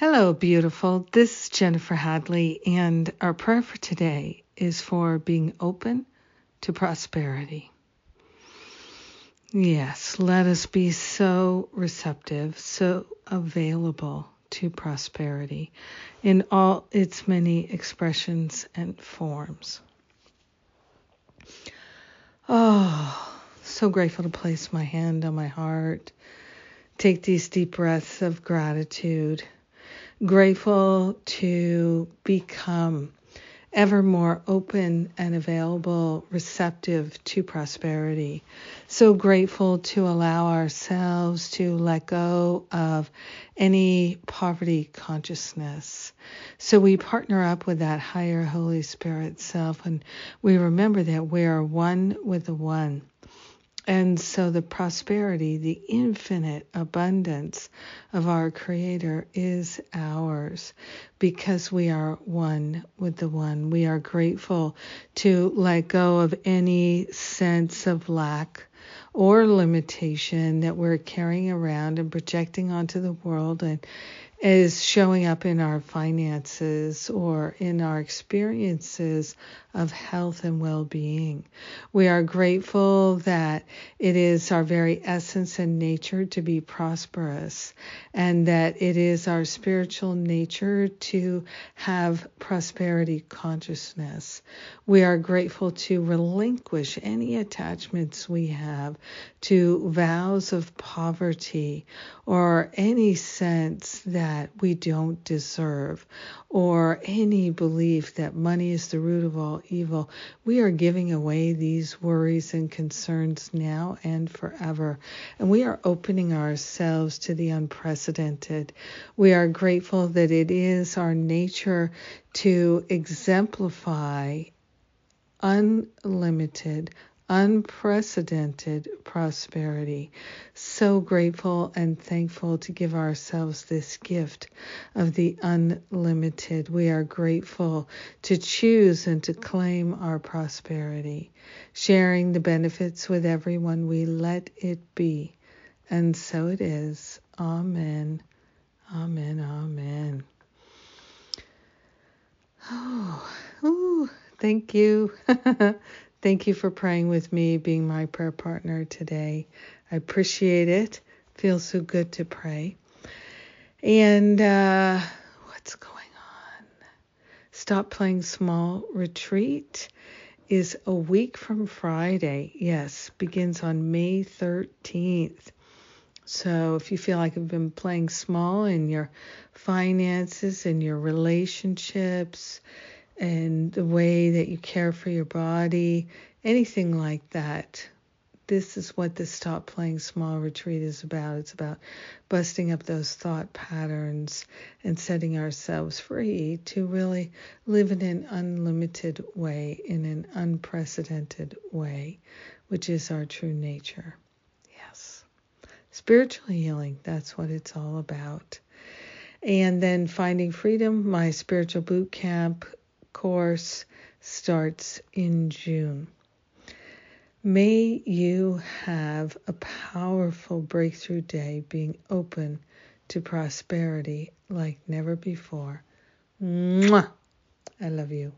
Hello, beautiful. This is Jennifer Hadley, and our prayer for today is for being open to prosperity. Yes, let us be so receptive, so available to prosperity in all its many expressions and forms. Oh, so grateful to place my hand on my heart, take these deep breaths of gratitude grateful to become ever more open and available, receptive to prosperity. So grateful to allow ourselves to let go of any poverty consciousness. So we partner up with that higher Holy Spirit self and we remember that we are one with the one. And so the prosperity, the infinite abundance of our Creator is ours because we are one with the one. We are grateful to let go of any sense of lack or limitation that we're carrying around and projecting onto the world and is showing up in our finances or in our experiences of health and well being. We are grateful that it is our very essence and nature to be prosperous, and that it is our spiritual nature to have prosperity consciousness. We are grateful to relinquish any attachments we have to vows of poverty or any sense that we don't deserve or any belief that money is the root of all evil. We are giving away these worries and concerns now and forever. And we are opening ourselves to the unprecedented. We are grateful that it is our nature to exemplify unlimited, unprecedented prosperity. So grateful and thankful to give ourselves this gift of the unlimited. We are grateful to choose and to claim our prosperity, sharing the benefits with everyone. We let it be. And so it is. Amen. Amen. Amen. Oh, ooh, thank you. Thank you for praying with me, being my prayer partner today. I appreciate it. Feels so good to pray. And uh, what's going on? Stop Playing Small Retreat is a week from Friday. Yes, begins on May 13th. So if you feel like you've been playing small in your finances and your relationships, and the way that you care for your body, anything like that. This is what the Stop Playing Small retreat is about. It's about busting up those thought patterns and setting ourselves free to really live in an unlimited way, in an unprecedented way, which is our true nature. Yes. Spiritual healing, that's what it's all about. And then Finding Freedom, my spiritual boot camp course starts in June. May you have a powerful breakthrough day being open to prosperity like never before. Mwah! I love you.